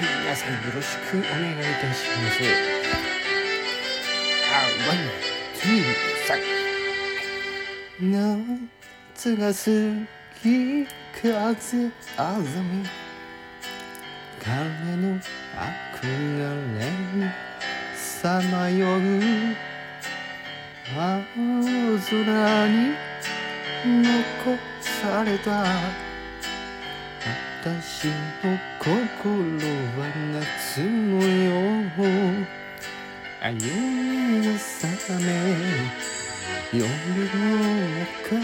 皆さんよろしくお願いいたします。あワンツーサン夏が過ぎ風あざみ。彼の憧れにさまよう。青空に残された。私の心は夏のよう。あゆが覚め夜の中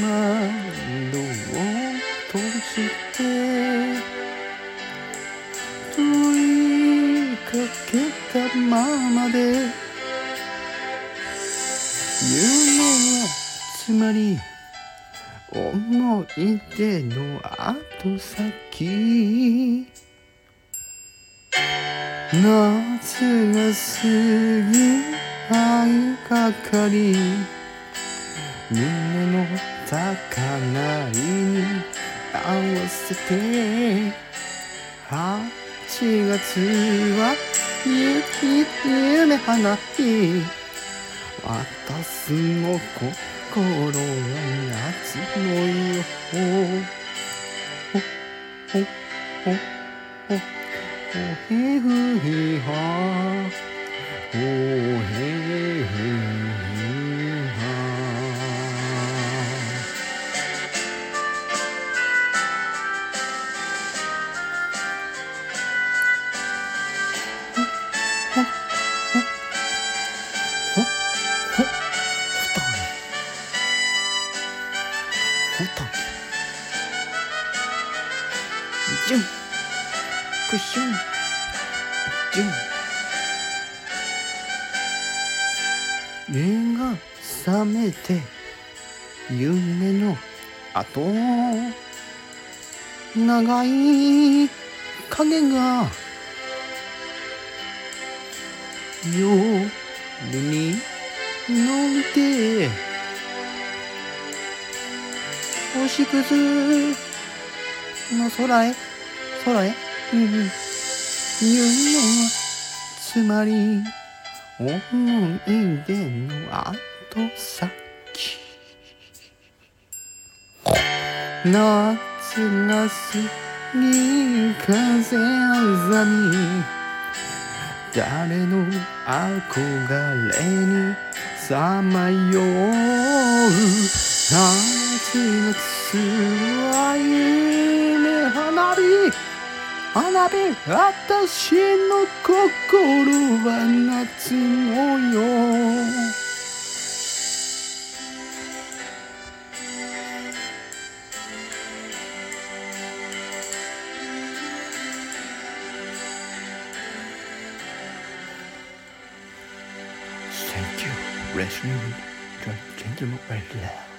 窓を閉じて問いかけたままで夢はつまり思い出の後先。夏が過ぎ愛がかり。胸の高鳴りに合わせて。8月はゆ夢花火。私の心は夏のよ。ほほほほほへふへはほへふへじゅんくしゅんじゅん目が覚めて夢の後長い影が夜に伸びて星屑の空へ空へ。うんうん。夢はつまり思い出の後先。夏が過ぎ風あざみ。誰の憧れにさまよう。8月は夢花火花火私の心は夏のよう Thank you, Rescue, Gentleman, right there.